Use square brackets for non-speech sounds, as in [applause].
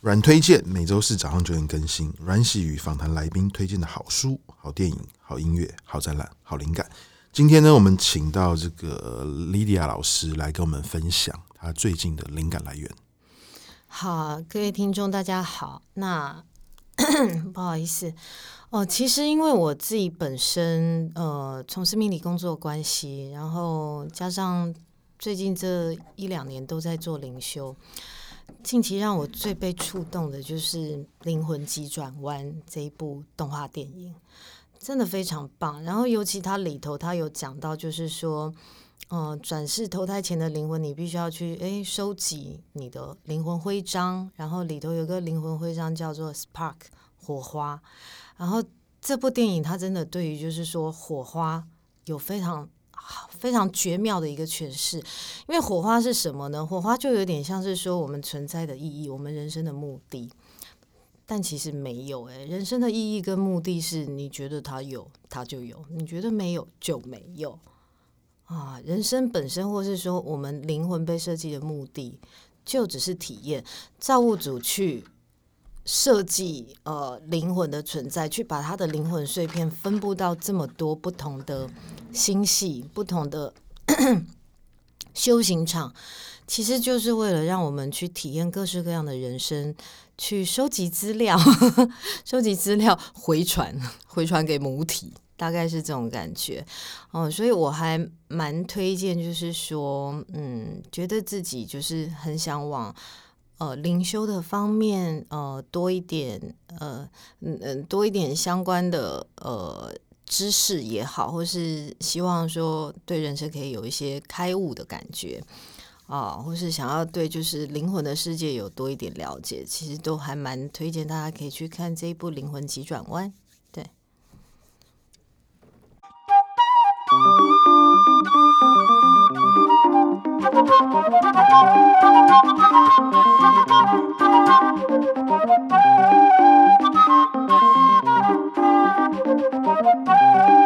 软推荐每周四早上九点更新。阮玺与访谈来宾推荐的好书、好电影、好音乐、好展览、好灵感。今天呢，我们请到这个 Lydia 老师来跟我们分享他最近的灵感来源。好，各位听众，大家好。那 [coughs] 不好意思哦，其实因为我自己本身呃从事命理工作关系，然后加上最近这一两年都在做灵修。近期让我最被触动的就是《灵魂急转弯》这一部动画电影，真的非常棒。然后尤其它里头，它有讲到，就是说，呃，转世投胎前的灵魂，你必须要去诶收集你的灵魂徽章。然后里头有个灵魂徽章叫做 Spark 火花。然后这部电影它真的对于就是说火花有非常。非常绝妙的一个诠释，因为火花是什么呢？火花就有点像是说我们存在的意义，我们人生的目的。但其实没有诶，人生的意义跟目的是你觉得它有，它就有；你觉得没有，就没有。啊，人生本身，或是说我们灵魂被设计的目的，就只是体验造物主去。设计呃灵魂的存在，去把他的灵魂碎片分布到这么多不同的星系、不同的 [coughs] 修行场，其实就是为了让我们去体验各式各样的人生，去收集资料，[laughs] 收集资料回传 [laughs] 回传给母体，大概是这种感觉哦。所以我还蛮推荐，就是说，嗯，觉得自己就是很想往。呃，灵修的方面，呃，多一点，呃，嗯嗯，多一点相关的呃知识也好，或是希望说对人生可以有一些开悟的感觉啊，或是想要对就是灵魂的世界有多一点了解，其实都还蛮推荐大家可以去看这一部《灵魂急转弯》。Thank you.